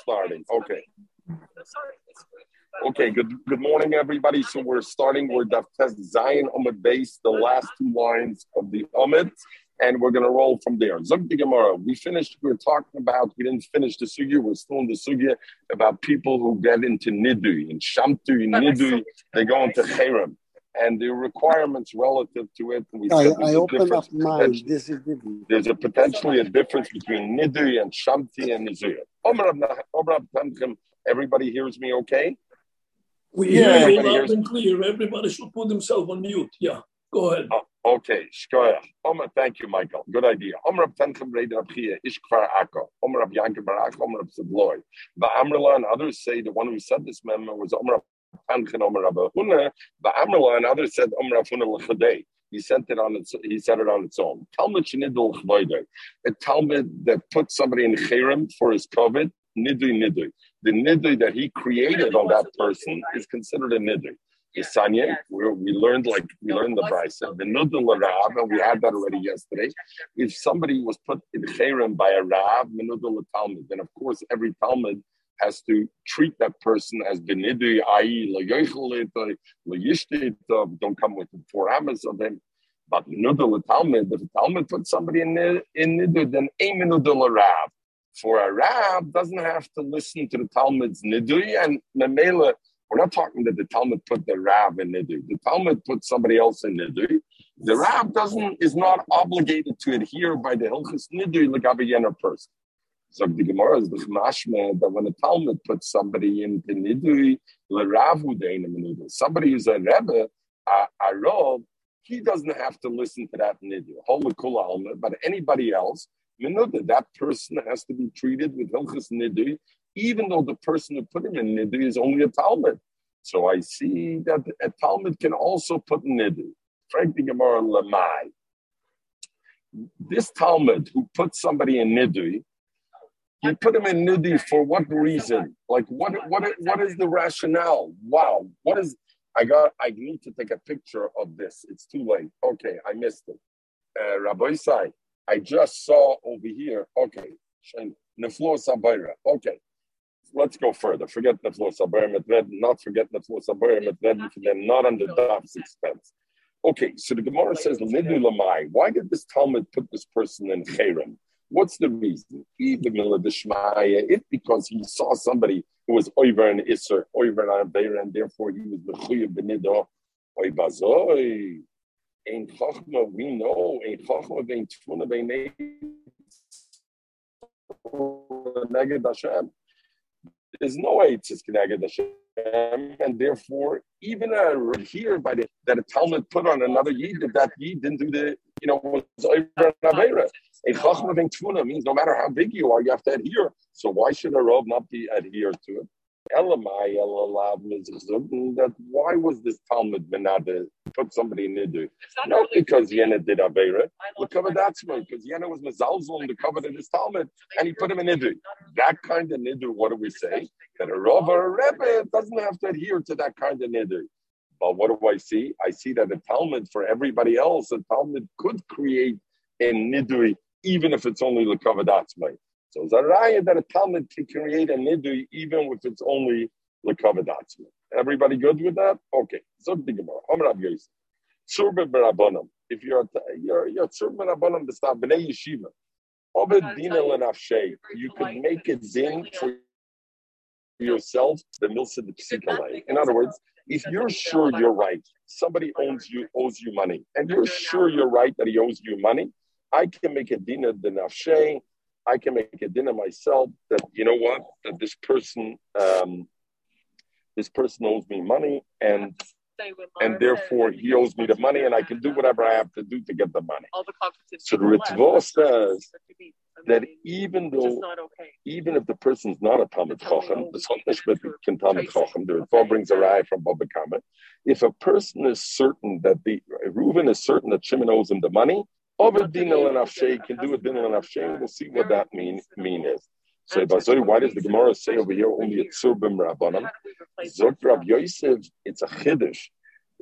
starting. Okay. Okay, good good morning, everybody. So we're starting, we're Daftes Zion Omid base, the last two lines of the Omid, and we're to roll from there. Zog Gemara, we finished, we were talking about, we didn't finish the sugya, we're still in the sugya about people who get into Nidui, and Shamtu, in Nidui, they go into Cherem and the requirements relative to it. We I, I open up mine. This is There's a potentially a difference between nidui and shamti and nizuya. Everybody hears me okay? We hear yeah, you loud and clear. Everybody should put themselves on mute. Yeah, go ahead. Oh, okay, shkoyach. Omer, thank you, Michael. Good idea. Omer Rab Tenchem Reid Rab Chia, Ish Kfar Akko, Omer Rab Yankim Barak, Omer Rab Sedloy. But Amrla and others say the one who said this memo was Omer Tanchin Omer Rabba Huna, but Amrla and others said Omer Rafuna L'chadei. He sent it on its. He said it on its own. Talmud shenidul chvoidei. A Talmud that put somebody in cherem for his covid nidui nidui. The nidui that he created on that person is considered a nidui. Isanya, we we learned like we learned the brisa, the nudul rav, and we had that already yesterday. If somebody was put in cherem by a rav, nudul talmud, then of course every talmud has to treat that person as benidui, i.e., don't come with four amas of him. But nudul Talmud, if a Talmud puts somebody in in nidu, then a minudul rav. For a rab doesn't have to listen to the Talmud's nidui and memela. We're not talking that the Talmud put the rab in nidui. The Talmud put somebody else in nidui. The rab doesn't is not obligated to adhere by the hilchus nidui a person. So the Gemara is the mashma that when a Talmud puts somebody in nidui l'ravu nidui, somebody who's a rebbe, a, a rob, he doesn't have to listen to that nidui. But anybody else, you know that that person has to be treated with hilchas nidui, even though the person who put him in nidui is only a Talmud. So I see that a Talmud can also put nidui. Frank the Gemara lamai. This Talmud who put somebody in nidui you put him in nudie for what reason? Like what what what is the rationale? Wow, what is I got I need to take a picture of this. It's too late. Okay, I missed it. Uh, Rabbi Sai, I just saw over here. Okay, Neflo Sabayra. Okay, let's go further. Forget Neflo Sabayra Medved, not forget Neflo Sabayra Medved, they're not under Dav's expense. Okay, so the Gemara says, Nidulamai. Why did this Talmud put this person in Cherem? What's the reason? If because he saw somebody who was over and Isser, over and Beir, and therefore he was Mechuyev Benido, Oy Bazoi. Ein Chachma, we know, Ein Chachma, Vein Tfuna, Vein Neged Hashem. There's no way it's just Neged Hashem. And therefore, even uh, here by the, that a Talmud put on another Yid, that that Yid didn't do the, you know, was over and Aveira. A chachma being tuna means no matter how big you are, you have to adhere. So why should a robe not be adhered to it? Elamai elalav that why was this Talmud menade put somebody in nidu? Not, not because Yena did Avera. Cover why, because Yena was mezalzel in the covenant of his Talmud, and he put him in nidu. That kind of nidu, what do we say? That a Rav or a Rebbe doesn't have to adhere to that kind of nidu. But what do I see? I see that a Talmud for everybody else, a Talmud could create a nidui even if it's only lekavadatzmai. So it's a raya that a Talmud can create a nidui even if it's only lekavadatzmai. Everybody good with that? Okay. So the Gemara. Amrav Yosef. Tzurbe berabonim. If you're you're you're tzurbe berabonim, stop bnei yeshiva. Obed dina lenafshay. You can make it zin for yourself the milsa the psikalei. In other words, if you're sure you're right, somebody owes you owes you money, and you're sure you're right that he owes you money, I can make a dinner the nafshe. I can make a dinner myself that you know what that this person um, this person owes me money and and therefore he owes me the money and I can do whatever I have to do to get the money. So the Ritva says that even though, even if the person's not a Talmud Chacham, the Sotnishmet can Talmud Chacham, the Ritva brings a raya from Baba Kama. If a person is certain that the, Reuven is certain that Shimon owes him the money, dinil and afshay can do a and afshay. We'll see what that mean mean is. So, Bazori, why does the Gemara say over here only a tzurbim rabbanim? Zok Rav Yosef, it's a chiddush.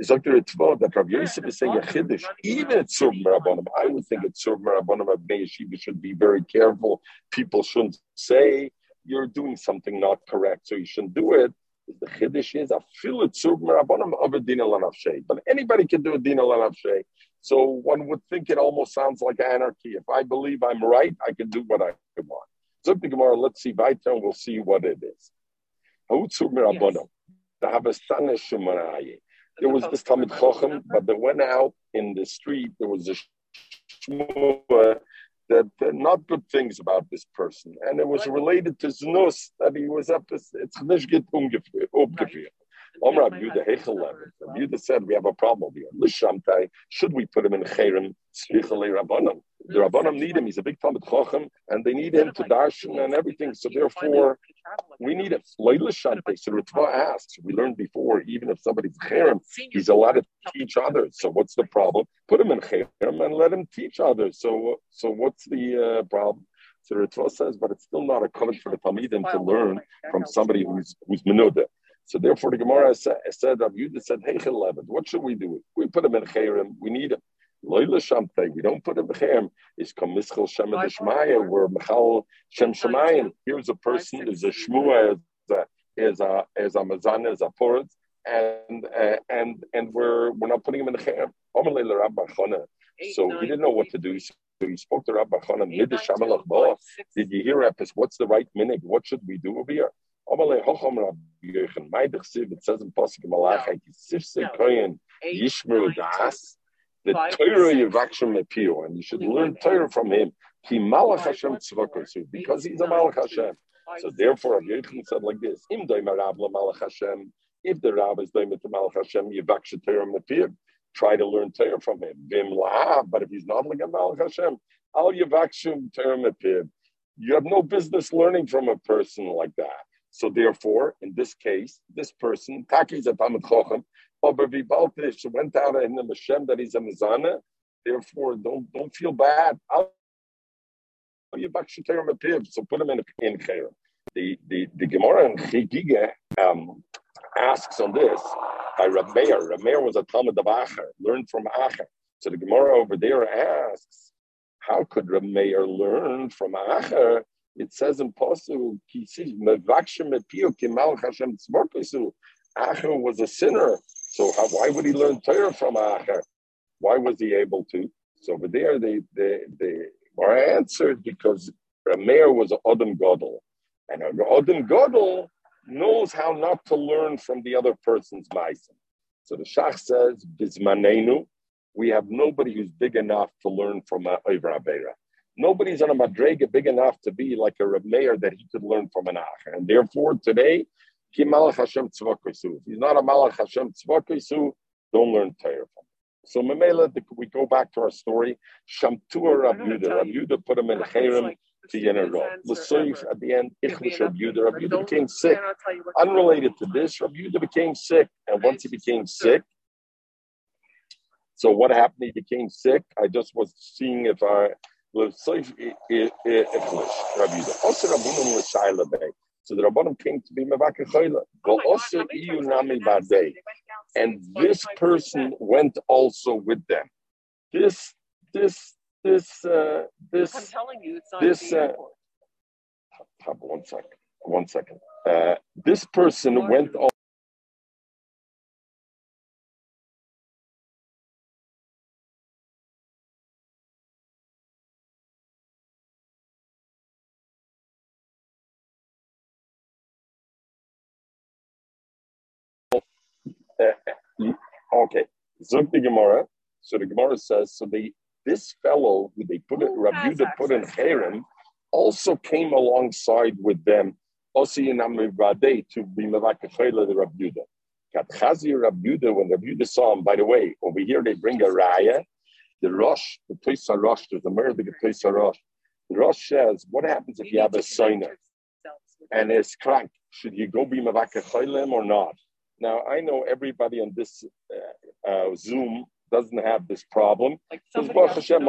Zok Ritva that Rav Yosef is saying a chiddush, even at tzurbim rabbanim. I would think at tzurbim rabbanim, Bnei Yeshiva should be very careful. People shouldn't say you're doing something not correct, so you shouldn't do it. The chiddush is a fill at Submarabonam, of a Dina Lanafshay. But anybody can do a din alanavshay. So one would think it almost sounds like anarchy. If I believe I'm right, I can do what I want. So the Gemara, let's see and we'll see what it is. There was this Talmud Chochem, but they went out in the street. There was a shmua that uh, not good things about this person, and it was related to Znus that he was up. to, It's nicht get umgeführt. Omar Yehuda Hechel Yehuda said we have a problem here. Lishamtai, should we put him in Cherem Slichale Rabbanim? The Rabbanim need him. He's a big Talmud Chochem, and they need him to darshan and everything. So therefore, we need him. Leila Shante. So Ritva asks. We learned before, even if somebody's Cherem, he's allowed to teach others. So what's the problem? Put him in Cherem and let him teach others. So so what's the uh, problem? So Ritva says, but it's still not a common for the Talmidim to learn from somebody who's who's menuda. So therefore, the Gemara said, said Rav Yudah said, "Hey, what should we do? We put him in Chayrim. We need him. Loila Shamte. We don't put him in Chayrim. Is Komischel Shem Shmaya. We're Mechal Shem Shemayim. Here's a person. Is a Shmua. Is a is a Mazana. Is a Poritz. And uh, and and we're we're not putting him in Chayrim. So he didn't know what to do. So he spoke to Rabbi Chana. Did you hear Epis? What's the right minute? What should we do over here? It says in Pasuk Malach, Koyin Yishmeru Das, the Torah Yivakshim Epio, and you should learn Torah from him. Ki Malach Hashem Tzvakosu, because he's a Malach Hashem. So therefore, Rabbi Yechon said like this: Im Doimer Rab Malach Hashem. If the Rab is Doimer to Malach Hashem, Yivaksha Torah Mepir. Try to learn Torah from him. Vim Lahav. But if he's not like a Malach Hashem, Al Yivakshim Torah Mepir. You have no business learning from a person like that. So therefore, in this case, this person, Taki is a Talmud Chochem, went out in the Hashem that he's a Mizana. Therefore, don't don't feel bad. So put him in in Khair. The the the Gemara in Chigiga um, asks on this by Rab Meir. Rab Meir was a Talmud of Acher, learned from Acher. So the Gemara over there asks, how could Rab Meir learn from Acher it says in Posu, Acher was a sinner. So how, why would he learn Torah from Acher? Why was he able to? So over there, they, they, they were answered because Rameir was an Odom Godel. And an Odom Godel knows how not to learn from the other person's Meisim. So the Shach says, Bizmanenu, we have nobody who's big enough to learn from Oivra Avera nobody's on a madrega big enough to be like a Mayor that he could learn from an Acher. And therefore, today, He's not a Malach Hashem Tzvakisu, don't learn Torah from him. So Memela, we go back to our story. Shamtua Rav Yudah. Rav Yudah put him in Cherem to Yenerot. L'soif at the end, Ichlish Rav Yudah. Rav Yudah became sick. Unrelated to this, Rav Yudah became sick. And once he became sick, so what happened? He became sick. I just was seeing if I so the Rabbanim came to be Mevaka And this person went also with them. This, this, this, uh, this. I'm telling you, it's not this. Uh, one second. One second. Uh, this person went. Also Okay, Zug the Gemara. So the Gemara says, so they this fellow who they put it, Rabbi Yudah put in Aaron, also came alongside with them, also in Amivade to be the Rabbi Yudah. Katchazi Rabbi Yudah, when Rabbi Yudah saw him, by the way, over here they bring a raya, the Rosh, the Toisa Rosh, there's a murder, the Toisa Rosh. The Rosh says, what happens if you have a signer and it's crank? Should you go be Mavakachela or not? Now, I know everybody on this uh, uh, Zoom doesn't have this problem. Like Hashem,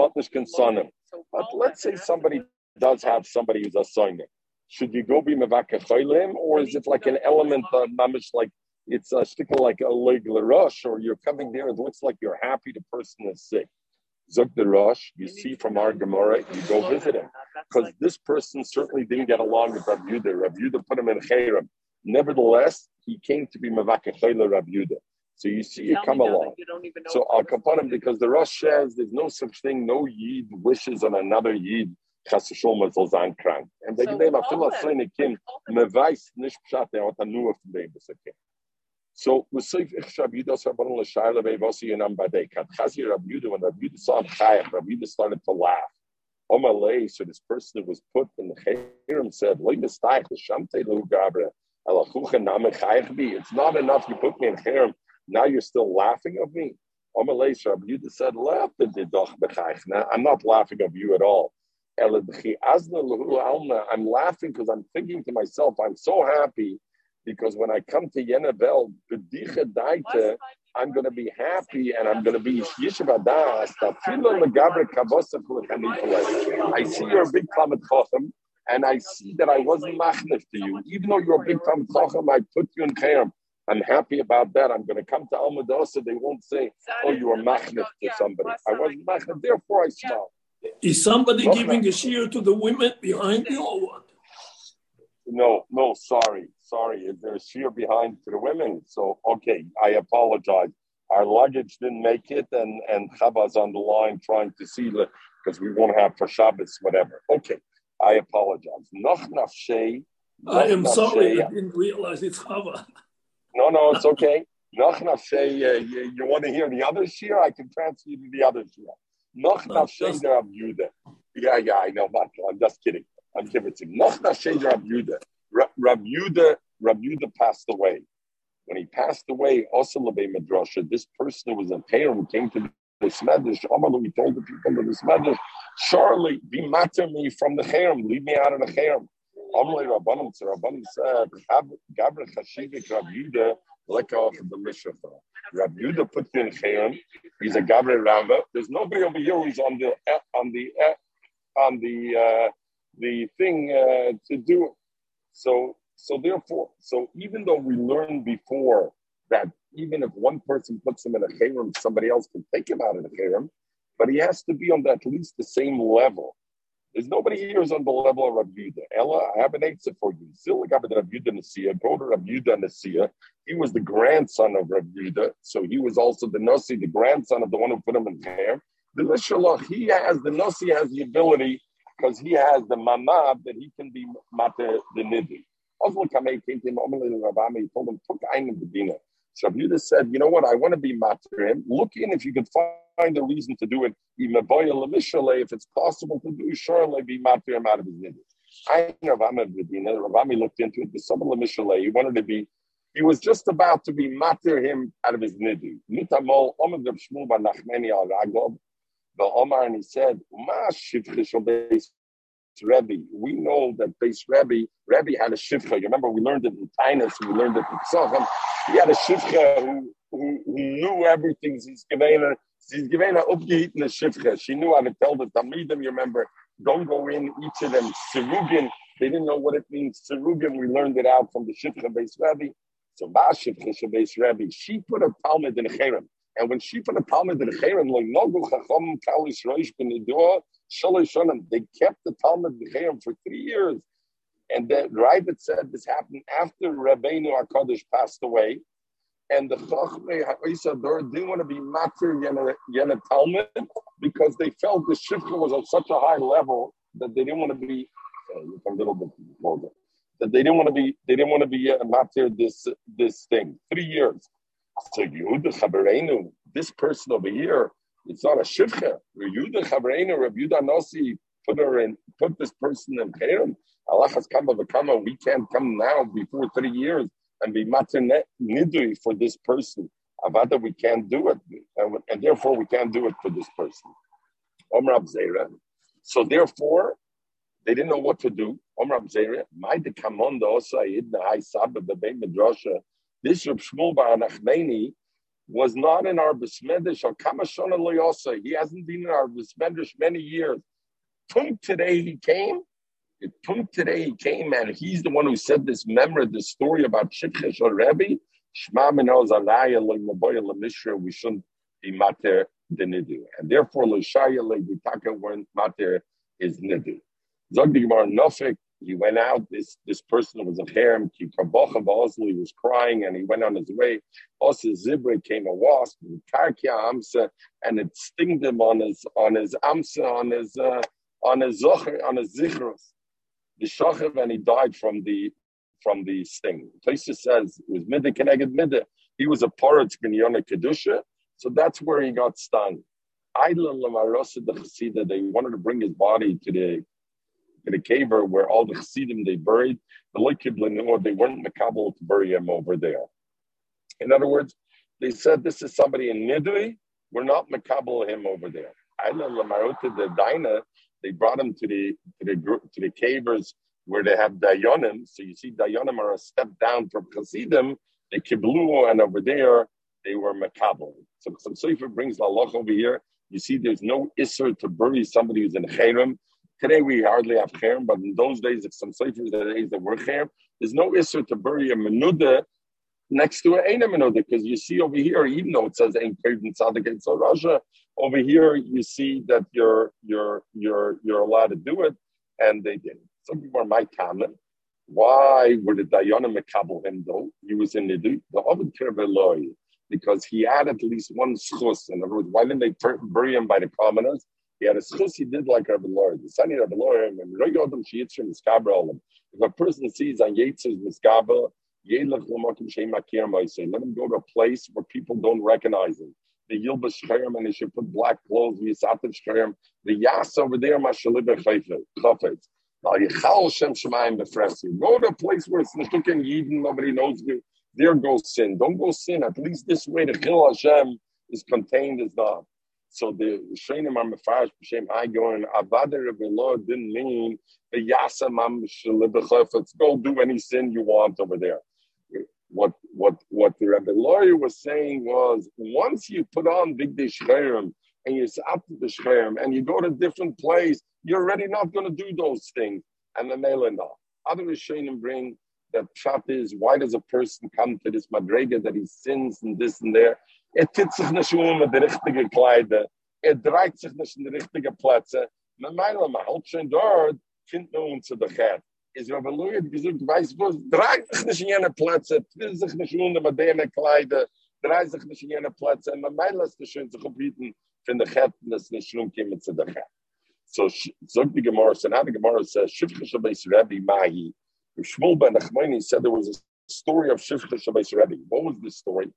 but let's say somebody does have somebody who's a signer. Should you go be mevakachaylim, or is it like an element of mamish, like it's a sticker like a leg rush, or you're coming there, it looks like you're happy the person is sick. Zuk the Rosh, you see from our Gemara, you go visit him. Because this person certainly didn't get along with Rav Yudah. Rav Yudah put him in Chayrim. Nevertheless, he came to be Mavaka Chayla Rav Yudah. So you see it come along. So I'll him because the Rosh says there's no such thing, no Yid wishes on another Yid chas shulma soll sein krank. And they give him a fill of seine kind, me weiß nicht pshat, er hat nur von dem, was er kennt. So, Lusif ich Rab Yudah Rabban L'Shaila Ve'vosi Yinam Badei. Kat Chazi Rab Yudah, when Rab Yudah saw chayach, Rab Yudah started to laugh. Omalei, so this person who was put in the chayrim said, Loi mistaich, l'shamte lo gabre, It's not enough you put me in chayrim, now you're still laughing of me. Rab Yudah said, laugh. I'm not laughing of you at all. I'm laughing because I'm thinking to myself, I'm so happy because when I come to Yenabel, I'm going to be happy and I'm going to be Yeshiva Das. I see you're big Talmud Chochem and I see that I wasn't machnif to you. Even though you're a big Talmud Chochem, I put you in Chayim. I'm happy about that. I'm going to come to Almadosa. They won't say, oh, you were machnif to somebody. I wasn't machnif. Therefore, I smile. Is somebody giving a shear to the women behind you or what? No, no, sorry, sorry. There's shear behind to the women. So, okay, I apologize. Our luggage didn't make it, and and Chabaz on the line trying to see the because we won't have for Shabbos, whatever. Okay, I apologize. Noch nafshei. I am sorry. I didn't realize it's Chava. No, no, it's okay. Noch nafshei. Uh, you, you want to hear the other shear? I can transfer you to the other shear. Noch nafshei Rab Yudah. Yeah, yeah, I know, but I'm just kidding. I'm kidding. Noch nafshei Rab Yudah. Rab Yudah, Rab Yudah passed away. When he passed away, also Madrasha, this person who was a Tehran came to the Smedish. Amalu, he told the people of the Smedish, Charlie, be matter me from the Cherem, leave me out of the Cherem. Amalei Rabbanim, so Rabbanim said, Gabra Chashivik Rab Yudah, of the Mishafa. Rab Yudah put in Cherem. He's a Gabra Ramba. There's nobody over here who's on the on the on the uh, the thing uh, to do. So, so therefore, so even though we learned before that even if one person puts him in a chayrim, somebody else can take him out of the chayrim, but he has to be on at least the same level. There's nobody here who's on the level of Rav Yudah. Ella, I have an answer for you. Still Rav Yudah Nasiya, go to Rav Yudah Nasiya. He was the grandson of Rav Yudah, so he was also the Nasi, the grandson of the one who put him in hair. The Lishalach, he has, the Nasi has the ability because he has the mamab that he can be mater the nidhi. Kamei came to him, he told him, took ein bedina. So Yehuda said, you know what, I want to be mater him. Look in if you could find a reason to do it. If it's possible to do, surely be mater him out of his nidhi. I know Ravami. Ravami looked into it. The someone he wanted to be. He was just about to be mater him out of his nidhi. Nitamol Omar Shmuel Nachmeni al Ragov the Omar and he said, Rebbe. We know that base Rebbe, Rebbe had a shivcha. You remember we learned it in Tainus, we learned it in Ksochem. He had a shivcha who, who, who knew everything. She's given a She's given a upgehitten shivcha. She knew how to tell the Talmidim, you remember, don't go in each of them. Sirugin, they didn't know what it means. Sirugin, we learned it out from the shivcha base Rebbe. So Bashivcha base Rebbe, she put a Talmud in cherem. And when she put a Talmud in Chayrim, like Nogu Chacham Kalis Roish Benidua, They kept the Talmud in Chayrim for three years. And then Rabbit said this happened after Rabbeinu HaKadosh passed away. And the Chachmei HaIsador didn't want to be Matir Yena Talmud because they felt the Shifra was on such a high level that they didn't want to be a little bit older. That they didn't want to be, they didn't want to be uh, matir this this thing. Three years. So Yehuda Chaberenu, this person over here, it's not a shivcha. Yehuda Chaberenu, Rabbi Yehuda Nasi put her in, put this person in Keren. Allah has come of kama. We can't come now before three years and be matin nidui for this person. Avada, we can't do it, and, and, therefore we can't do it for this person. Omar Zera. So therefore, they didn't know what to do. Omar Zera, my de kamonda also the high sabbath the midrasha this Reb Shmuel Bar was not in our Besmedish Kamashona Loyosa. He hasn't been in our Besmedish many years. Tum today he came. Tum today he came, and he's the one who said this memory, this story about Shitchesh or Rebbe. We shouldn't be mater the nidu, and therefore Lushaya Leitaka weren't matter is nidu. Zog the Gemara Nofik, he went out. This this person was a harem. He was crying, and he went on his way. Also, Zibra came a wasp, and it stinged him on his on his amsa, on his uh, on his zocher, on his zichros. The shachav, and he died from the from the sting. Taisa says it was midday keneged midday. He was a porot binyona kedusha, so that's where he got stung. They wanted to bring his body to the in a cave where all the Chassidim they buried, the Lekib they weren't makabel to bury him over there. In other words, they said this is somebody in Nidui, we're not makabel him over there. the Dina, they brought him to the to the to the cavers where they have Dayanim. So you see Dayanim are a step down from Chassidim, they kiblu, and over there they were makabel. So some Sefer brings the Allah over here. You see, there's no isser to bury somebody who's in Cherem. Today we hardly have cherem, but in those days, if some seifers the days that were cherem, there's no issue to bury a menuda next to an Eina menuda because you see over here, even though it says Ein Kevin Tzaddik so Russia, over here you see that you're you're you're you're allowed to do it, and they didn't. Some people are my comment. Why were the Dayana Mekabel him though? He was in the the Ovid Kirveloi because he had at least one schus. In other words, why didn't they bury him by the commoners? He had a schus, he did like Rabbi Lord. The son of Rabbi Lord. If a person sees on Yitzhak Miskabra, let him go to a place where people don't recognize him. The Yilba Shcherem, and he should put black clothes, the Yisativ Shcherem. The Yas over there, Mashaliba Chafetz. Go to a place where it's Nishukin Yidin, nobody knows you. There goes sin. Don't go sin. At least this way, the Chil Hashem is contained as not. So the Shainim are mefarish b'shem of the Lord didn't mean the yasam am Let's go do any sin you want over there. What what what the Rebbe lawyer was saying was once you put on big dishcherim and you up to the shcherim and you go to a different place, you're already not going to do those things. And the male and Other Rishonim bring that chat is why does a person come to this madrega that he sins and this and there? Er tut sich nicht um mit den richtigen Kleider. Er dreht sich nicht in die richtigen Plätze. Man meint, man hält schon dort, findet man uns zu der Chat. Is Rabbi Louis gesagt, weiß was, dreht sich nicht in jene Plätze, tut sich nicht um mit den Kleider, dreht sich nicht in jene Plätze. Man meint, lässt sich schön sich umbieten von der und es nicht schlimm kommen zu der Chat. So, sagt die Gemara, so now the Gemara says, Shivcha Shabbat Rebbe Mahi, Shmuel ben Achmoni said there was a story of Shivcha Shabbat Rebbe. What was the story?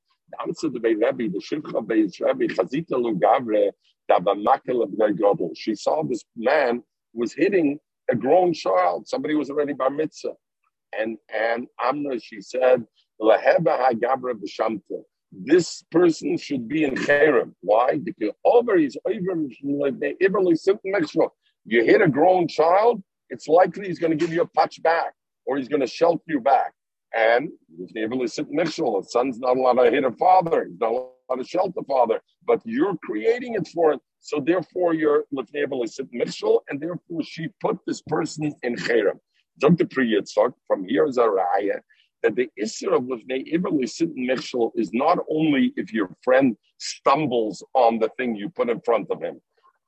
The Rebbe, the Shivcha Beis Rebbe, Chazita Lugavre. She saw this man was hitting a grown child. Somebody was already bar mitzvah. And and Amna, she said. This person should be in Cherem. Why? Because over his you hit a grown child, it's likely he's going to give you a punch back or he's going to shelter you back. And to sit michshel, a son's not allowed to hit a father, he's not allowed to shelter father, but you're creating it for him. So therefore, you're to sit michshel, and therefore she put this person in Cherem. Dr. Priyitzak, from here is a raya that the issue of Livnei Iberli sit michshel is not only if your friend stumbles on the thing you put in front of him,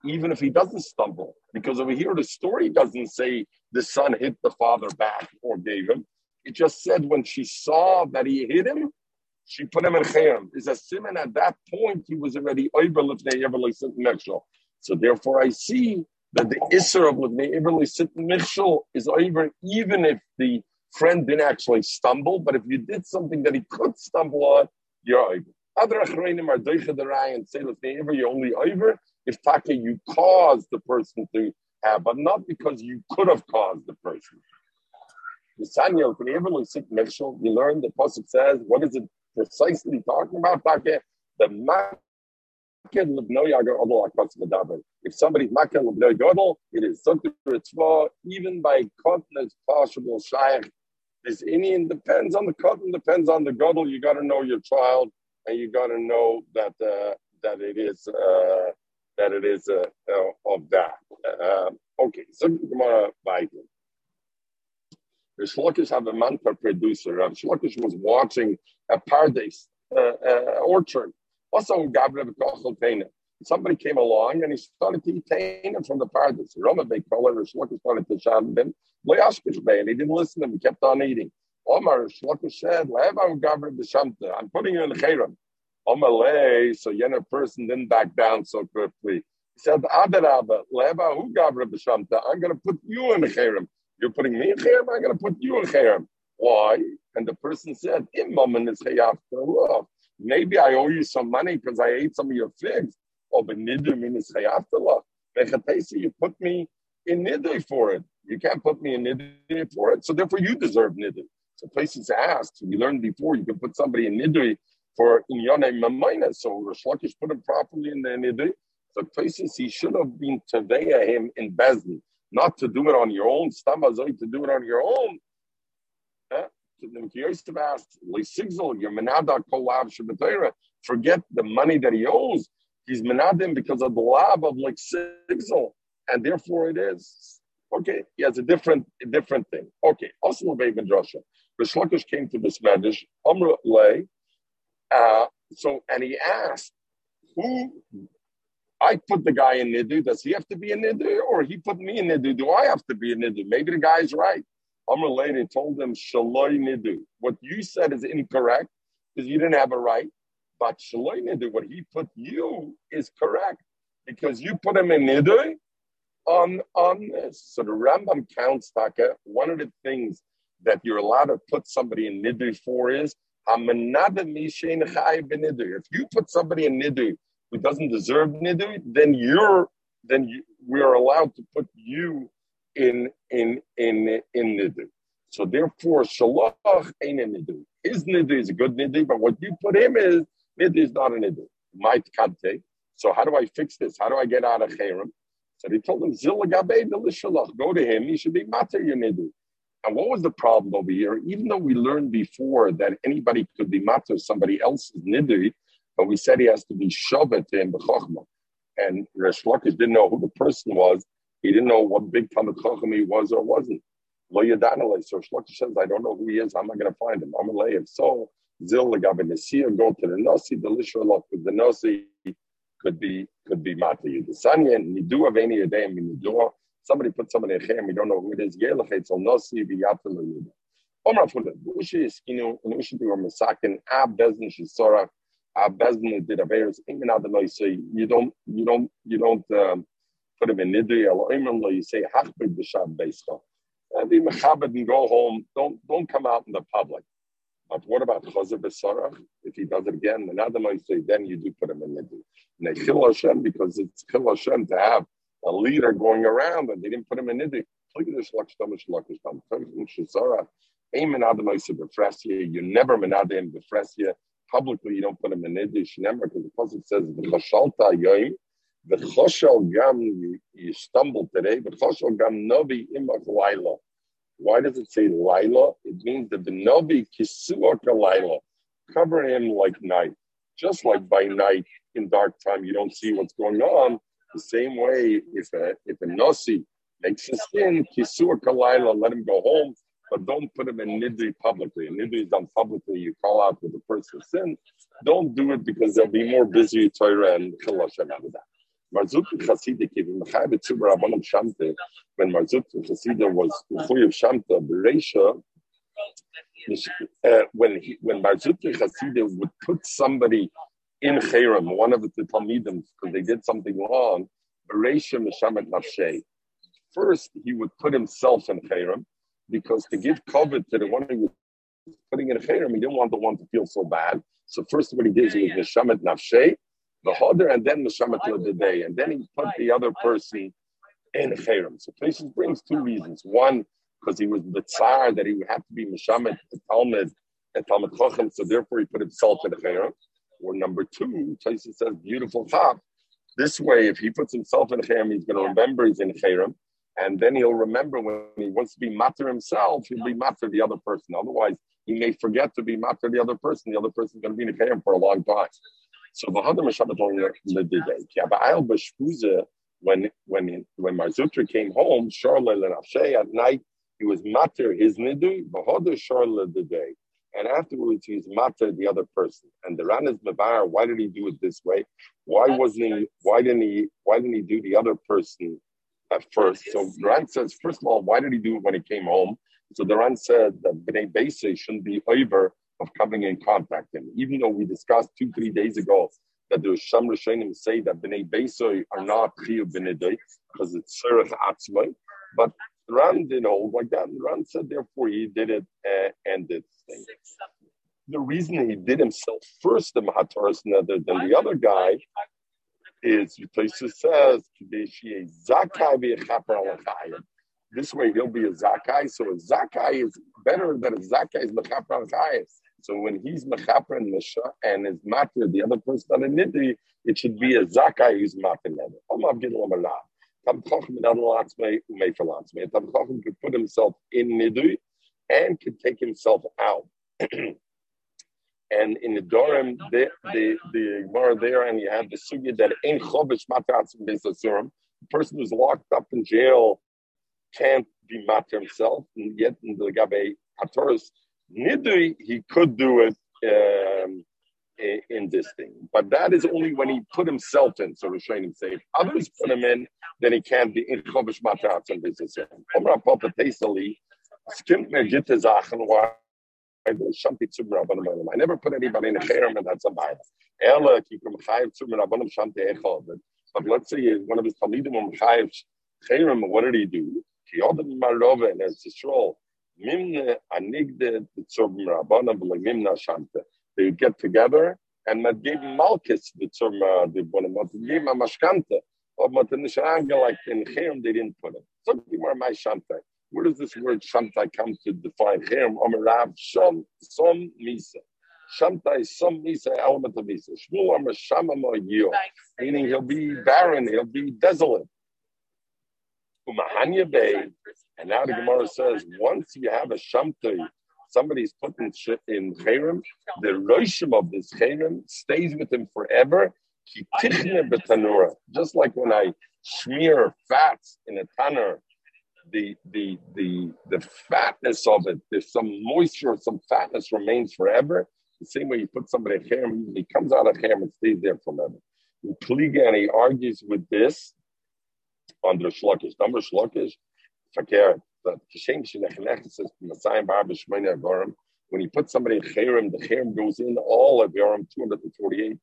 even if he doesn't stumble, because over here the story doesn't say the son hit the father back or gave him. It just said when she saw that he hit him, she put him in chayim. Is a simon at that point he was already over lifnei everly sit michshel. So therefore, I see that the isser of lifnei everly sit michshel is over even if the friend didn't actually stumble, but if you did something that he could stumble on, you're over. Other achreinim are doicha the and say lifnei ever you're only over if taka you caused the person to have, but not because you could have caused the person. Nathaniel, can you ever look sick michshel? You learn the Pasuk says, what is it precisely talking about? The if somebody's makel l'bnei gadol, it is something for even by cotton as possible shaykh. This Indian depends on the cotton, depends on the gadol. You got to know your child, and you got to know that uh, that it is uh, that it is uh, uh of that. Uh, okay, so Gemara Biden. Shlokish have a mantra producer. Rav Shlokish was watching a paradise uh, uh, orchard. Also, Gabriel Kochel Pena. somebody came along and he started to eat him from the paradise. Rama Bey Koller, Shloka started to shout him, and he didn't listen to him, he kept on eating. Omar Shloka said, I'm putting you in the Chayram. Omar lay, so Yenna person didn't back down so quickly. He said, Adarabba, Leva, who Gavra B'Shamta? I'm going to put you in the Chayram. You're putting me in Chayram, I'm going to put you in Chayram. Why? And the person said, Imam is Maybe I owe you some money because I ate some of your figs. Oh, but nidu means chayaftallah. You put me in nidu for it. You can't put me in nidu for it. So therefore, you deserve nidu. So places asked. We learned before you can put somebody in nidu for inyane mamayna. So Rosh Lakish put him properly in the nidu. So places he should have been teveya him in bezdin, not to do it on your own. Stamazoi to do it on your own. Forget the money that he owes He's menadim because of the lab of like sigzal, and therefore it is okay. He has a different a different thing. Okay, also Lebev and Drasha. Rishlakish came to this medish, Amr lay. Uh, so and he asked, who I put the guy in nidu. Does he have to be in nidu, or he put me in nidu? Do I have to be in nidu? Maybe the guy's right. Amr later told him shaloi nidu. What you said is incorrect because you didn't have a right. But Shaloi Nidu, what he put you is correct because you put him in Nidu on, on this. So the Rambam counts, Taka, one of the things that you're allowed to put somebody in Nidu for is if you put somebody in Nidu who doesn't deserve Nidu, then you're then you, we are allowed to put you in in in in Nidu. So therefore, Shalach ain't a Nidu. His Nidu is a good Nidu, but what you put him is Nid is not an Nid. Might kante. So how do I fix this? How do I get out of Cherem? So he told him, zilagabe delishalach. Go to him. He should be mater your nidu. And what was the problem over here? Even though we learned before that anybody could be mater somebody else's nidu, but we said he has to be shovet in the chokhmah. And Resh Lakish didn't know who the person was. He didn't know what big Talmud Chacham he was or wasn't. Lo Yadanale. So Shlokish says, I don't know who he is. I'm not going to find him. I'm to lay him. So Zil legabe nesia, go to the nasi, the lishalot with the nasi could be could be mata yudasanya, nidu aveni yadayim nidua. Somebody put somebody in chem, we don't know who it is. Yelachet al nasi viyatim yuda. Omar Fuller, Ushi Iskinu, and Ushi Dur Masakin, Ab Bezin Shisora, A various Ingan Adonai say, you don't, you don't, you don't um, put him in Nidri, Elohim, you say, Hachbid B'Shab Beischa. And be Mechabed and go home. Don't, don't come out in the public. But what about Chazer B'Sarach? If he does it again, say, then you do put him in Niddu. Nechil Hashem, because it's Chil Hashem to have a leader going around and they didn't put him in Niddu. You never menade him befresya. Publicly, you don't put him in Niddu. Never, because the Pasuk says, V'chashalta yoim, V'choshal gam, you stumbled today, V'choshal gam novi imach laila. Why does it say Lila? It means that the Novi Kisuaka Lila, cover him like night. Just like by night in dark time, you don't see what's going on. The same way, if a, if a Nasi makes his sin, Kisuaka Lila, let him go home, but don't put him in Nidri publicly. And Nidri is done publicly, you call out with the person's sin. Don't do it because they'll be more busy with Torah and Chil Hashem out of that. Marzut Chasidik, even Mechabe Tzubra Rabbanim Shamte, when Marzut Chasidik was Chuyev Shamta, Bereisha, uh, when he, when Marzut Chasidik would put somebody in Cherem, one of the Talmidim, because they did something wrong, Bereisha Meshamet Nafshay. First, he would put himself in Cherem, because to give cover to the one who was putting in a Cherem, he didn't want the one to feel so bad. So first, what he did, is he was Meshamet Nafshay, the hodder and then Meshamet the day, and then he put the other person in Cherem. So Places brings two reasons. One, because he was the tsar that he would have to be Meshamet, the Talmud, and Talmud Chochem, so therefore he put himself in the Cherem. Or number two, Places says, beautiful chap. This way, if he puts himself in Cherem, he's going to remember he's in Cherem. And then he'll remember when he wants to be matter himself, he'll be matter the other person. Otherwise, he may forget to be matter the other person. The other person is going to be in a the for a long time. So the Hadar Meshabbet the day. Kiaba'al Bashpuza, when when when Marzutra came home, Charlotte and Afshay at night, he was matter his nidu, Bahadar Charlotte the day. and afterwards he's matter the other person. And the Ran is Mabar, why did he do it this way? Why wasn't he, why didn't he, why didn't he do the other person at first? So Ran says, first of all, why did he do it when he came home? So the Ran said that Bnei Beise shouldn't be over of coming in contact him. Even though we discussed two, three days ago that the Sham Rishonim say that Bnei Beisoy are not Chiyuv B'nidei because it's Serach Atzmai. But Ran didn't hold like that. And Ran said, therefore, he did it uh, and did thing. The reason he did himself first, the Mahataras, rather than the other guy, is it says, this way he'll be a Zakai. So a Zakai is better than a Zakai is Mechaper so when he's mechaper and misha and is matir the other person on a nidri, it should be a zakai who's matir. Amav gidol amallah. Tam chochem in adol atzmei umei falatzmei. Tam chochem could put himself in nidri and could take himself out. and in the Dorim, the the the Gemara there, and you have the sugya that in chovish matatzim bezasurim, the person who's locked up in jail can't be matir himself, and yet in the Gabe Hatoras Nidri, he could do it um, in this thing, but that is only when he put himself in. So Rishonim say, if others put him in, then he can't be in Chovish Matat and business. Omra Papa Tesali, skimp me gitte Sachen, why I never put anybody in a cherem, and that's a bias. Ella kikum chayiv tzum rabbanim shanti echad. But let's say one of his talmidim um chayiv cherem, what did he do? He ordered marove and it's Yisrael. Mimne anigde tzom rabbanim v'lemimna shanta. They get together and man gave malchus the tzom the bonim. Man gave a mashkanta. But man in the like in Cherem they didn't put it. Something more my shanta. Where does this word shanta come to define Cherem? Amarav shom som misa. Shanta is some misa element of misa. Shmuel amar shama meaning he'll be barren, he'll be desolate. Umahanya Bay, and now the Gemara says once you have a shamtay, somebody's put in in chayrim, the roshim of this chayrim stays with him forever. Just like when I smear fats in a tanner, the the the the fatness of it, there's some moisture, some fatness remains forever. The same way you put somebody in chayrim, he comes out of chayrim and stays there forever. And he argues with this under Shlokish. Number Shlokish, verkehrt. That Kishem Shinech says Messiah Barba Shmona Gorim. When you put somebody in Cherem, the Cherem goes in all of Yoram 248.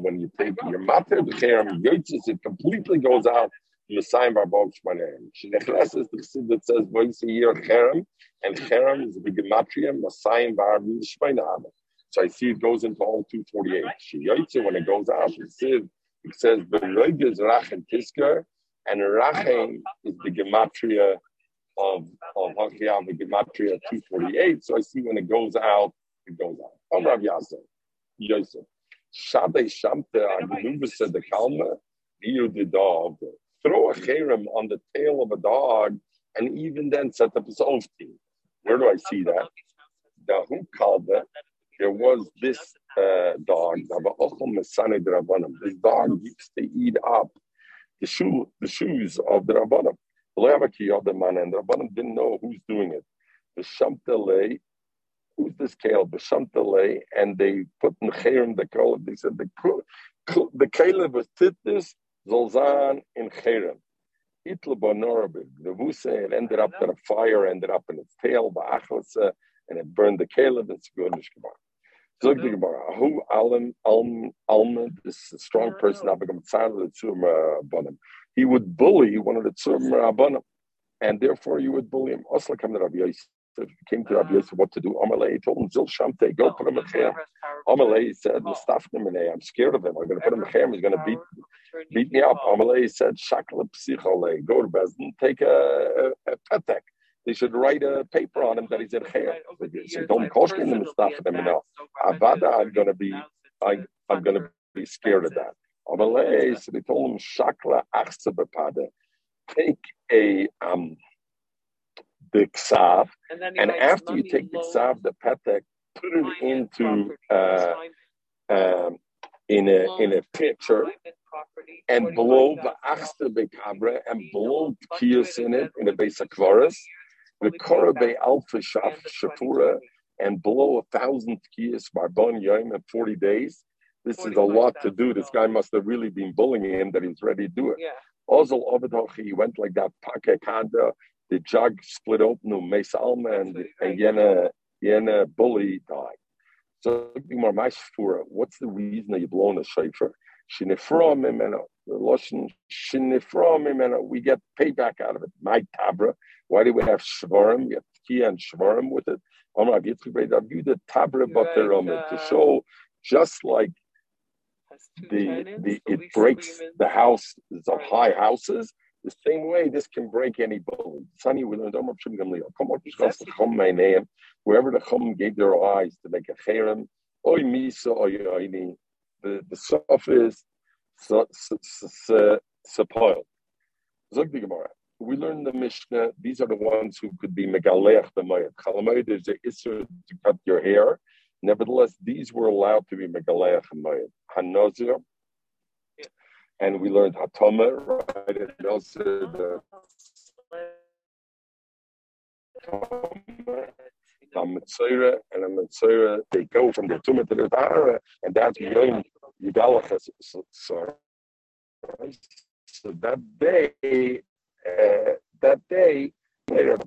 When you take your matter, the Yoitzes, it completely goes out. Messiah Barba Shmona. Shinech is the Sid that says once a year Cherem, and Cherem is the Gematria Messiah Barba Shmona. So I see it goes into all 248. She Shiyotze, when it goes out, the Sid it says Beroig is Rachem Tisker, and Rachem is the gematria of of Hachiam, the gematria 248. So I see when it goes out, it goes out. Om Rav Yasser, Yosef. Shabei Shamte Agunuba said the Kalma, you the dog. Throw a cherem on the tail of a dog, and even then set up his own team. Where do I see that? The who called it? There was this uh, dog. This dog used to eat up the shoe, the shoes of the rabbanim. The man and the rabbanim didn't know who's doing it. The shamtele, who's this kale? The shamtele, and they put in cherim the kol. They said the the kale was titnis zolzan in cherim. Itla bonorabig. The it ended up in a fire, ended up in its tail, and it burned the caleb and good Zog the Gemara, who Alam Alm Alma, this strong person, Abagam Tzad, the Tzum Rabbanim. he would bully one of the Tzum Rabbanim, and therefore you would bully him. Also, come to Rabbi Yosef. Came to Rabbi Yosef what to do. Amalei told him, Zil Shamte, go put him in Chem. Amalei said, I'm scared of him. I'm going to put him in Chem. He's going to beat beat me up. Amalei said, Shakla Psichole, go to Bezdin, take a, a, a petek they should write a paper on him that he's in hair. So don't caution him and stuff them enough. Avada, I'm gonna be I, I'm gonna be scared of that. So they told him Shakla Achsabapada. Take a um the ksav, and, and after you take the ksav, the patek, put it into uh, um, in a in a pitcher and blow the achsta bekabra and blow kiyos in it in the base of kvaris the Korabe Alpha Shaf Shafura, and blow a thousand tkiyas barbon yom in 40 days. This is a lot to do. This guy must have really been bullying him that he's ready to do it. Yeah. Also, he went like that. Pakekanda, the jug split open, Mesa Alma, and, and Yena, Yena bully died. So, more my shura, what's the reason that you blown a shofar? Shinifra mimena, the Lashon shinifra mimena, we get payback out of it. My tabra, why do we have shvarim? We have kia and shvarim with it. Amar Yitzchak you the tabra butter to show just like the the it breaks the house of high houses. The same way this can break any bone. Sunny we learned Come on, discuss the Chum my name. Wherever the Chum gave their eyes to make a cherem, oy misa oy. The the stuff is spoiled. Zog the Gemara. We learn the Mishnah. These are the ones who could be megaleach b'mayit. Chalamayit is the isser to cut your hair. Nevertheless, these were allowed to be megaleach b'mayit. Hanozir, and we learned Hatoma, right? And also the Mitzvah and a Mitzvah, they go from the Tumah to the Tahara, and that's Yom Yudalachas. So, that day, uh, that day, later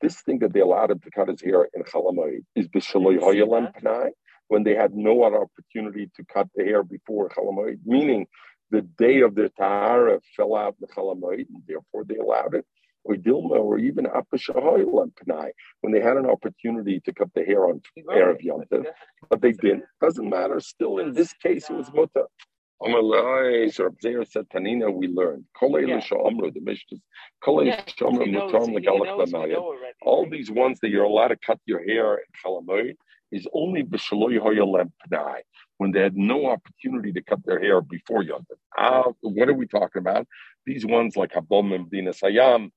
this thing that they allowed him to cut his hair in Chalamayid is B'Shaloi Hoyelam Pnai, when they had no other opportunity to cut the hair before Chalamayid, meaning the day of the Tahara fell out the Chalamayid, and therefore they allowed it. Or Dilma, or even Apashahoylam Pnai, when they had an opportunity to cut the hair on hair of Yom but they didn't. Doesn't matter. Still, in this case, it was muta. Amalai, oh, so Rabzeir said, Tanina, we learned. the Mishnah. All these ones that you're allowed to cut your hair in Chalamoid is only B'Shaloy Hoyalem Pnai when they had no opportunity to cut their hair before Yom uh, What are we talking about? These ones like Habom and Dina Sayam,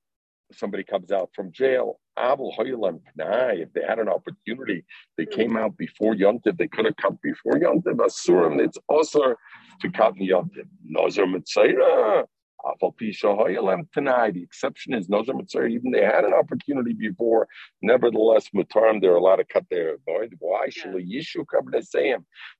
somebody comes out from jail. Abel Hoylam Pnai, if they had an opportunity, they came out before Yontiv, they could have cut before Yontiv. Asurim, it's also to cut Yontiv. Nazar Mitzayra. The exception is Nazar Mitzayra, even they had an opportunity before. Nevertheless, Mutarim, they're allowed to cut their void. Why? Yishu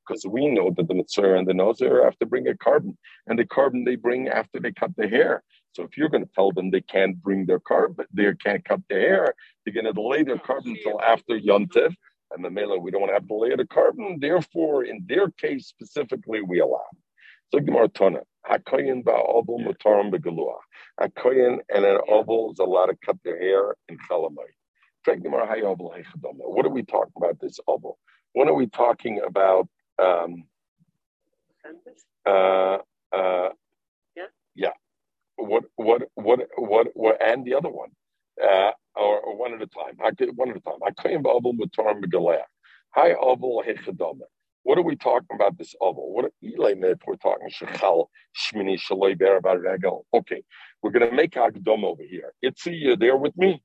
Because we know that the Mitzayra and the Nazar have to bring a korban, and the korban they bring after they cut the hair. So if you're going to tell them they can't bring their korban, they can't cut their hair, they're going to delay their oh, korban until after Yontiv. And the Mela, we don't want to have to delay the korban. Therefore, in their case specifically, we allow. So Gemara Tana, Hakoyin ba'obel mutarim begalua. Hakoyin and an obel is allowed to cut their hair in chalamite. What are we talking about this obel? What are we talking about? Um, uh, uh, yeah. yeah what what what what what and the other one, uh, or, or, one at a time. I did one at a time. I claim Abel Mutar Megaleh. Hi Abel Hechadama. What are we talking about this Abel? What Elay we're talking Shechal Shmini Shaloi Berabar Regel. Okay, we're gonna make Agdom over here. Itzi, you there with me?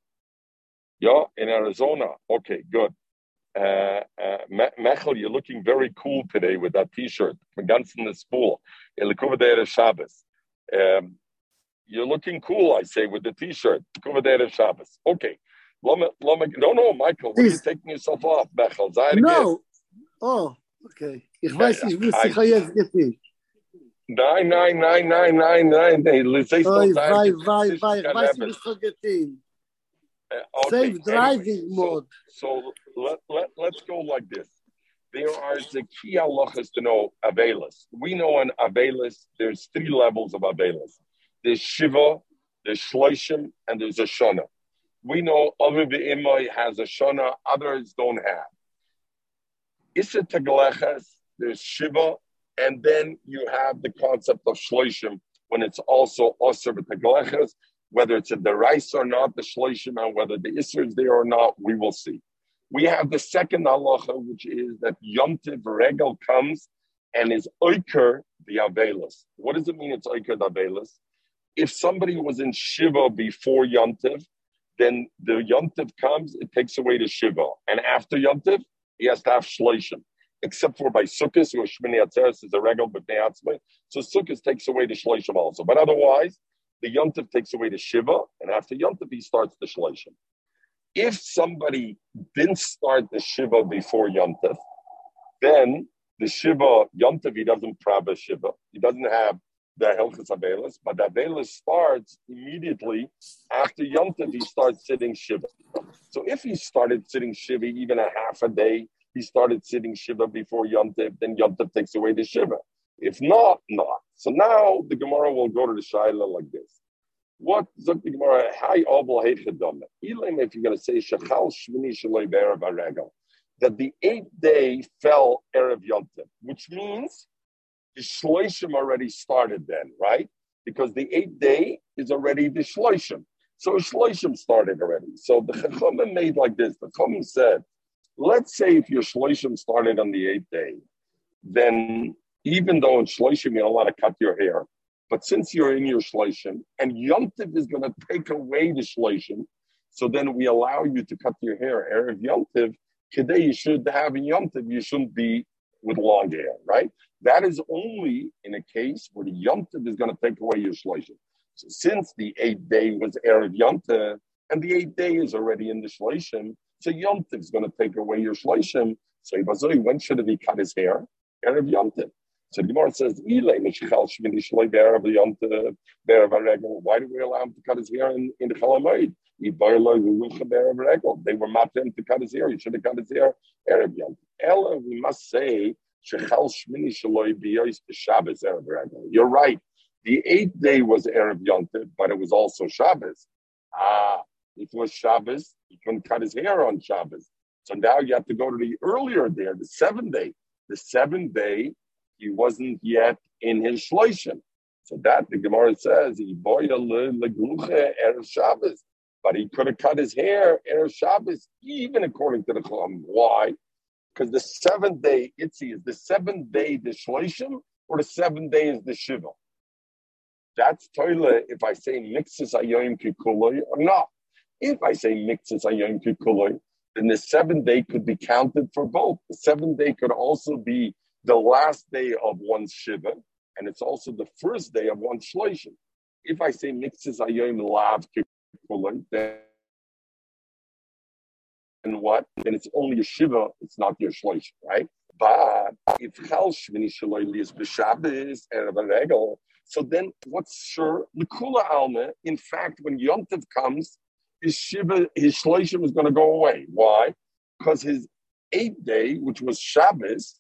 Yeah, in Arizona. Okay, good. Uh, uh, Mechel, you're looking very cool today with that T-shirt. Ganzen the spool. Elikuvadera Shabbos. Um, you're looking cool, I say, with the T-shirt. Shabbos. Okay. Lama, lama, no, no, Michael, what are you taking yourself off, Bechel? No. Oh, okay. Ich weiß nicht, wie sich jetzt geht. Nein, nein, nein, nein, nein, nein. Sei Oi, vai, vai, vai. Weiß nicht, was getan. Save driving mode. So let, let, let's go like this. There are the key halachas to know Avelis. We know in Avelis, there's three levels of Avelis there's Shiva, there's Shloishim, and there's a Shana. We know Aviv Imai has a Shana, others don't have. Issa Tegaleches, there's Shiva, and then you have the concept of Shloishim when it's also Osir Tegaleches, whether it's a Derais or not, the Shloishim, and whether the Issa is there or not, we will see. We have the second halacha, which is that Yom Tiv Regel comes and is Oiker the Avelis. What does it mean it's Oiker the Avelis? if somebody was in Shiva before Yontiv, then the Yontiv comes, it takes away the Shiva. And after Yontiv, he has to have Shleishim. Except for by Sukkot, where Shmini Atzeres is a regular B'nei So Sukkot takes away the Shleishim also. But otherwise, the Yontiv takes away the Shiva, and after Yontiv, he starts the Shleishim. if somebody didn't start the Shiva before Yom Tov, then the Shiva, Yom Tov, he doesn't a Shiva. He doesn't have the Hilchas Avelis, but the Avelis starts immediately after Yom Tov, he starts sitting Shiva. So if he started sitting Shiva even a half a day, he started sitting Shiva before Yom Tov, then Yom Tov takes away the Shiva. If not, not. So now the Gemara will go to the Shaila like this. What Zok the Gemara? Hi obel if you're going to say shmini that the eighth day fell erev yontiv, which means the shloishim already started then, right? Because the eighth day is already the shloishim. So shloishim started already. So the chachamim made like this. The chachamim said, let's say if your shloishim started on the eighth day, then even though in shloishim you're allowed to cut your hair, but since you're in your shloshim and yomtiv is going to take away the shloshim, so then we allow you to cut your hair erev yomtiv. Today you should have in yomtiv. you shouldn't be with long hair, right? That is only in a case where the Yom is going to take away your shloshim. So since the eighth day was erev Yom and the eighth day is already in the shloshim, so Yom is going to take away your shloshim. So when should he cut his hair? Erev Yom so the Gemara says, Why do we allow him to cut his hair in, in the Chalamayid? They were him to cut his hair. He should have cut his hair Erev Ella, we must say, You're right. The eighth day was Erev Yom but it was also Shabbos. Ah, it was Shabbos, he couldn't cut his hair on Shabbos. So now you have to go to the earlier day, the seventh day. The seventh day he wasn't yet in his shloishim. So that the Gemara says he erev Shabbos, but he could have cut his hair erev Shabbos, even according to the Chum. Why? Because the seventh day itzi is the seventh day the shloishim, or the seventh day is the shiva. That's toilet if I say mixes ayoim kikuloi or not. If I say mixes ayoim kikuloi, then the seventh day could be counted for both. The seventh day could also be the last day of one's Shiva, and it's also the first day of one's Shloishim. If I say mixes ayoim lav then and what? Then it's only a Shiva, it's not your Shloishim, right? But if Chal Shmini Shaloili is B'Shabbos and a Regel, so then what's sure? Likula Alma, in fact, when Yom Tov comes, his Shiva, his Shloishim is going to go away. Why? Because his eighth day, which was Shabbos,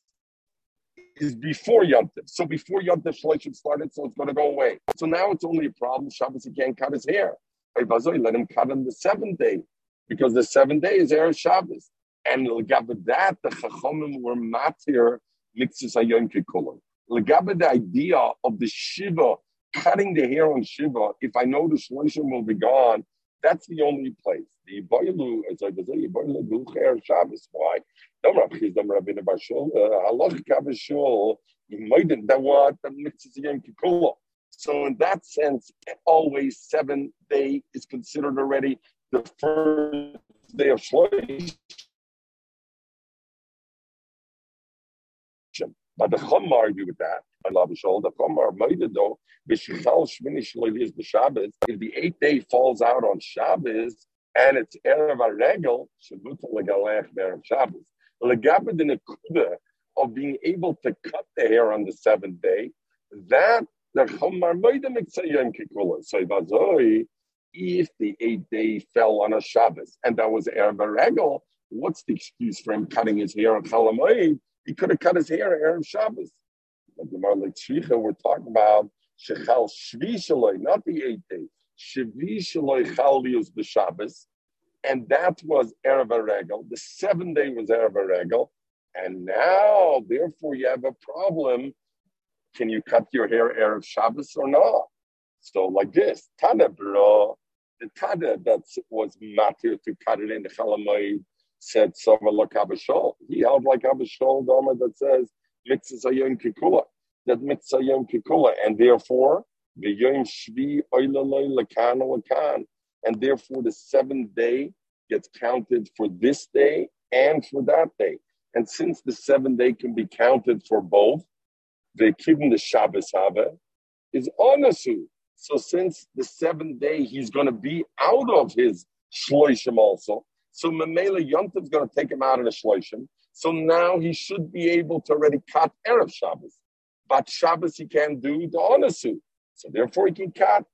is before Yom Tov. So before Yom Tov Shloshim started, so it's going to go away. So now it's only a problem. Shabbos, he can't cut his hair. Let him cut on the seventh day, because the seventh day is Erev Shabbos. And Legabe that, the Chachomim were matir mixes ayom kikulim. Legabe the idea of the Shiva, cutting the hair on Shiva, if I know the Shloshim will be gone, that's the only place. The Boilu, as I was saying, Boilu Gulcher Shabbos. Why? Dom Rav Chizdam Rabbeinu Bashul, uh, Halach Kavashul, Moiden Dawat, Mixes Yom Kikula. So in that sense, always seven day is considered already the first day of Shlosh. But the Chum argue with that. I love the shoulder. Chum made though. B'shichal shmini shloilis b'Shabbos. If the eighth day falls out on Shabbos and it's erev regel, shavuta legalech erev Shabbos. Legabe the nekuda of being able to cut the hair on the seventh day. That So if the eighth day fell on a Shabbos and that was Erev Regel, what's the excuse for him cutting his hair on Chalamoid? He could have cut his hair Erev Shabbos. But the Marlik Shricha, we're talking about Shechal Shvi Shaloi, not the eighth day. Shvi Shaloi Chalius the Shabbos. And that was Erev Regel. The seventh day was Erev Regel. And now, therefore, you have a problem. Can you cut your hair Erev Shabbos or not? So, like this, Tana bro, the Tana that was matir to cut it in the Chalamayid said Sava like Abishol. He held like Abishol Doma that says Mitzvah Kikula, that Mitzvah Kikula, and therefore the Yom Shvi Oilaloi Lakan Lakan, and therefore the seventh day gets counted for this day and for that day. And since the seventh day can be counted for both, the Kibn the Shabbos Hava is Onasu. So since the seventh day he's going to be out of his Shloishim also, So Mamela is going to take him out of the Shloshim. So now he should be able to already cut Erev Shabbos. But Shabbos he can't do the Onasu. So therefore he can cut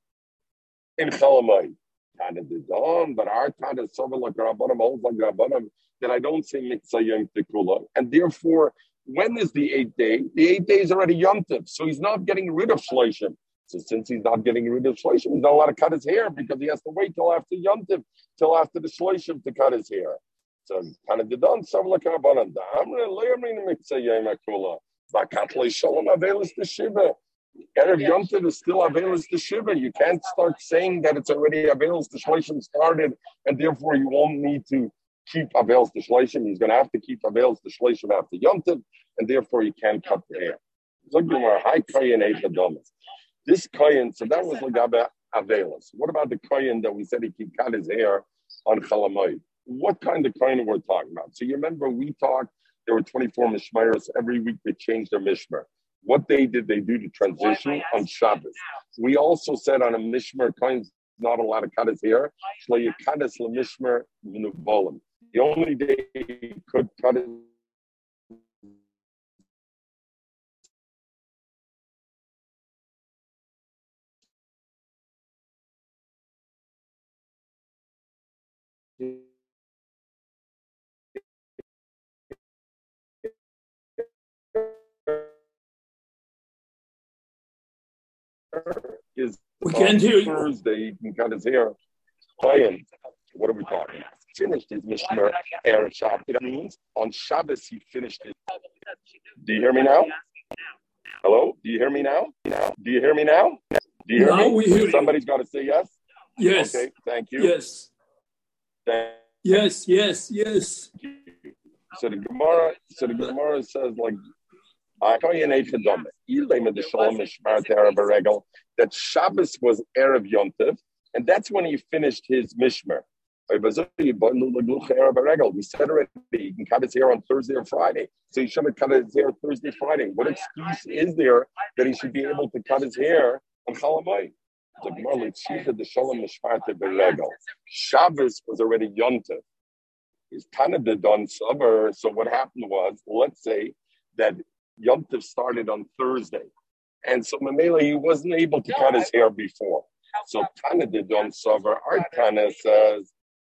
in Chalamai. Tana the dawn, but our Tana is like Rabbanim, holds like Rabbanim, that I don't say Mitzvah Yom Tekula. And therefore, when is the eighth day? The eighth day is already Yom Tov, so he's not getting rid of Shloshim. So since he's not getting rid of Shloshim, he's not allowed to cut his hair because he has to wait till after Yom Tov, till after the Shloshim to cut his hair. So kind of did on some like Rabbanan. I'm going to Mitzvah Yom Tekula. Bakatle Shalom Avelis the Shiva. Erev Yom Tov is still Avelis the Shiva. You can't start saying that it's already Avelis the Shloshim started, and therefore you won't need to keep Avelis the Shloshim. He's going to have to keep Avelis the Shloshim after Yom Tov, and therefore he can't cut the hair. This kohen, so that was Lagabe Avelis. What about the kohen that we said he could cut his hair on Chalamoid? What kind of kohen we're talking about? So you remember we talked, there were 24 mishmeres. Every week they changed their mishmer. What day did they do the transition on Shabbos? We also said on a mishmer, Kohen's not allowed to cut his hair. The only day he could cut his is we can't hear Thursday. He can cut his hair. Playing. What are we talking? Finished his Mishnah Erev Shabbos. It means on Shabbos he finished it. Do you hear me now? Hello? Do you hear me now? Do you hear me now? Do you hear now me? We hear Somebody's got to say yes. Yes. Okay. Thank you. Yes. Thank yes. Yes. Yes. So the Gemara. So the Gemara says like that Shabbos was Erev Yontif, and that's when he finished his Mishmer. We said already he can cut his hair on Thursday or Friday. So have cut his hair Thursday, Friday. What excuse is there that he should be able to cut his hair on Chalamai? Shabbos was already Yontif. Of the done summer. So what happened was, let's say that Yom Tov started on Thursday. And so Mamela, he wasn't able to cut his hair before. So Tana did on Sover. Our Tana says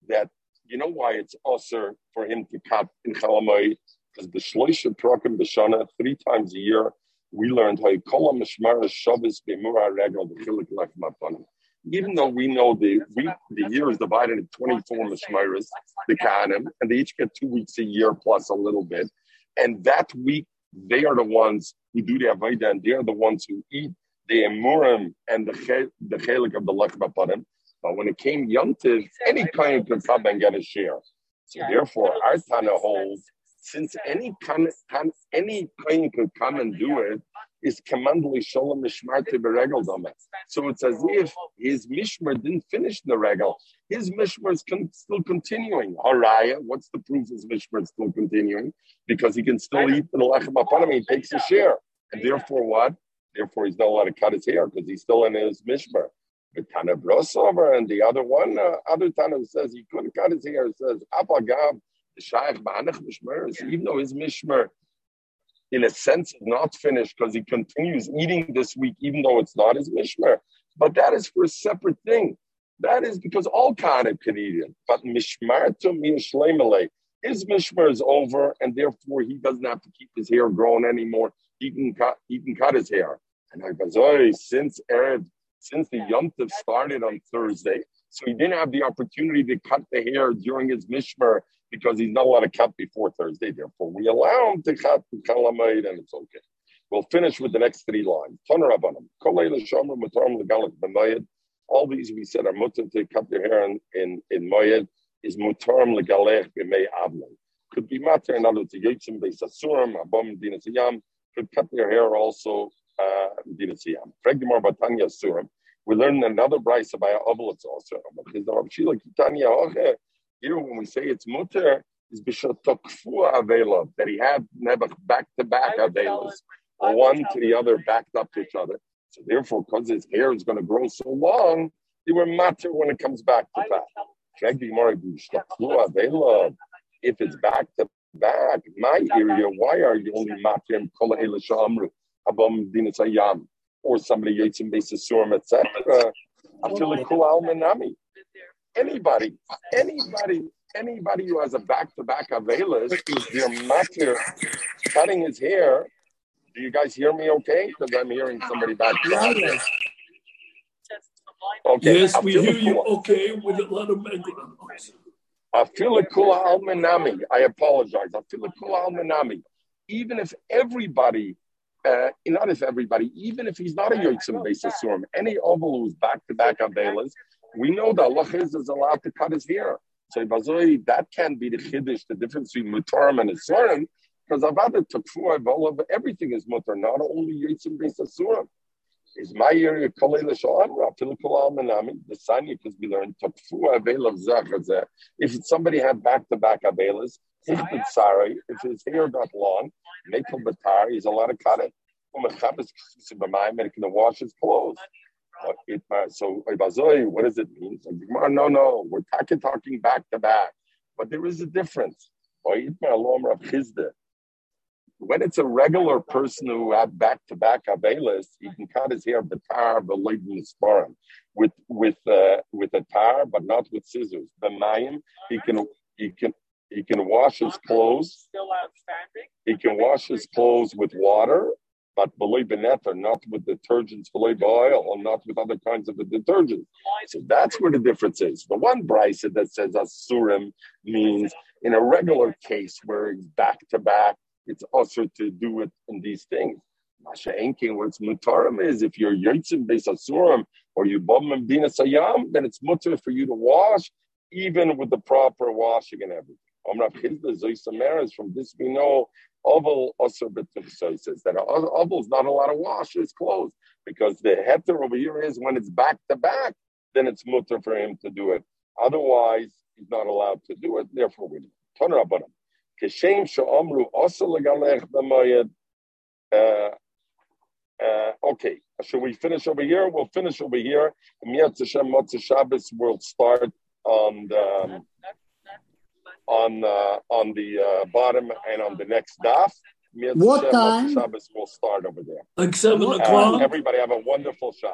that, you know why it's usher for him to cut in Chalamai? Because the Shloisha Prokim B'Shana, three times a year, we learned how Kola Mishmara Shabbos B'Mura Regal the B'Chilik Lech even though we know the week, the year is divided into 24 mishmaras, the kahanim, and they each get two weeks a year plus a little bit. And that week they are the ones who do the Avodah, and they are the ones who eat the Emurim and the the Chelik of the Lechma Parim. But when it came Yom any kind could come and get a share. So therefore, our Tana holds, since any kind, any kind could come and do it, is commandly shalom mishmarte beregel So it's as if his mishmar didn't finish the regal. His mishmar is con- still continuing. Haraya, what's the proof his mishmar is still continuing? Because he can still eat the lechem apanim, he takes a share. And therefore what? Therefore he's not allowed to cut his hair because he's still in his mishmar. The Tana Brosover and the other one, uh, other Tana says he couldn't cut his hair, says Apagab, the Shaykh Ba'anach Mishmar, even though his Mishmer, in a sense, is not finished because he continues eating this week, even though it's not his mishmer. But that is for a separate thing. That is because all Kahanim can eat it. But mishmar to mishlemele, his mishmer is over, and therefore he doesn't have to keep his hair growing anymore. He can cut, he can cut his hair. And I goes, since Erev, since the Yom Tov started on Thursday, so he didn't have the opportunity to cut the hair during his mishmer because he's not allowed to cut before Thursday. Therefore, we allow him to cut the Kalamayid and it's okay. We'll finish with the next three lines. All these we said are mutter to cut their hair in, in, in Moyed is mutarm legalech b'mei avlon. Could be matter and other to yitzim beisasurim, abom dinasiyam, could cut their hair also uh, dinasiyam. Fregdimar batanya surim. We learned another brayse by Ovelitz also. Here, when we say it's mutter, is b'shatokfu avela that he had never back to back avelas, one to the other, backed up to each other. So therefore, because his hair is going to grow so long, they were matter when it comes back to back. If it's back to back, my area, why are you only matim kol shamru abam dinasayam or somebody yitzim beisurim etc. I feel like almanami. Anybody, anybody, anybody who has a back-to-back avelas is their matir cutting his hair. Do you guys hear me okay? Because I'm hearing somebody back. Okay. Yes, we hear you okay with a lot of background noise. I feel a kula al I apologize. I feel a kula al Even if everybody, uh, not if everybody, even if he's not a yotzim basis surim, any oval who's back to back on Balas, we know that Allah is, is allowed to cut his hair. So that can be the chiddush, the difference between mutarim and surim, because avada takfu everything is mutar, not only yotzim basis surim is my area kolei l'shalom rafilu kol almanami. The sanya can be learned takfu avelav zachazeh. If somebody had back to back avelas, if it's sorry, if his hair got long, make him batar. He's allowed to cut it. And he can wash his clothes. Uh, so, what does it mean? No, no, we're talking, talking back to back. But there is a difference when it's a regular person who had back to back abelis, he can cut his hair b'leidin with with uh, with a tar, but not with scissors. The mayim, he can he can he can wash his clothes. Still outstanding. He can wash his clothes with water, but beloy benetter, not with detergents, believe oil, or not with other kinds of detergents. So that's where the difference is. The one brisa that says asurim means in a regular case where he's back to back it's also to do it in these things. Masha Enkin, what's mutarim is if you're yotzim beis asurim or you bom dina sayam, then it's mutar for you to wash, even with the proper washing and everything. Omrav Chizda Zoisameres, from this we know oval also says that oval is not a lot of wash his clothes because the heter over here is when it's back to back, then it's mutter for him to do it. Otherwise, he's not allowed to do it. Therefore, we turn it up on him. Kishem she'omru also legalech. Uh, uh, okay, should we finish over here? We'll finish over here. Miyat Hashem Motzei Shabbos will start on the on uh, on the uh, bottom and on the next daf. What time? Shabbos will start over there. Like seven o'clock. everybody have a wonderful shot.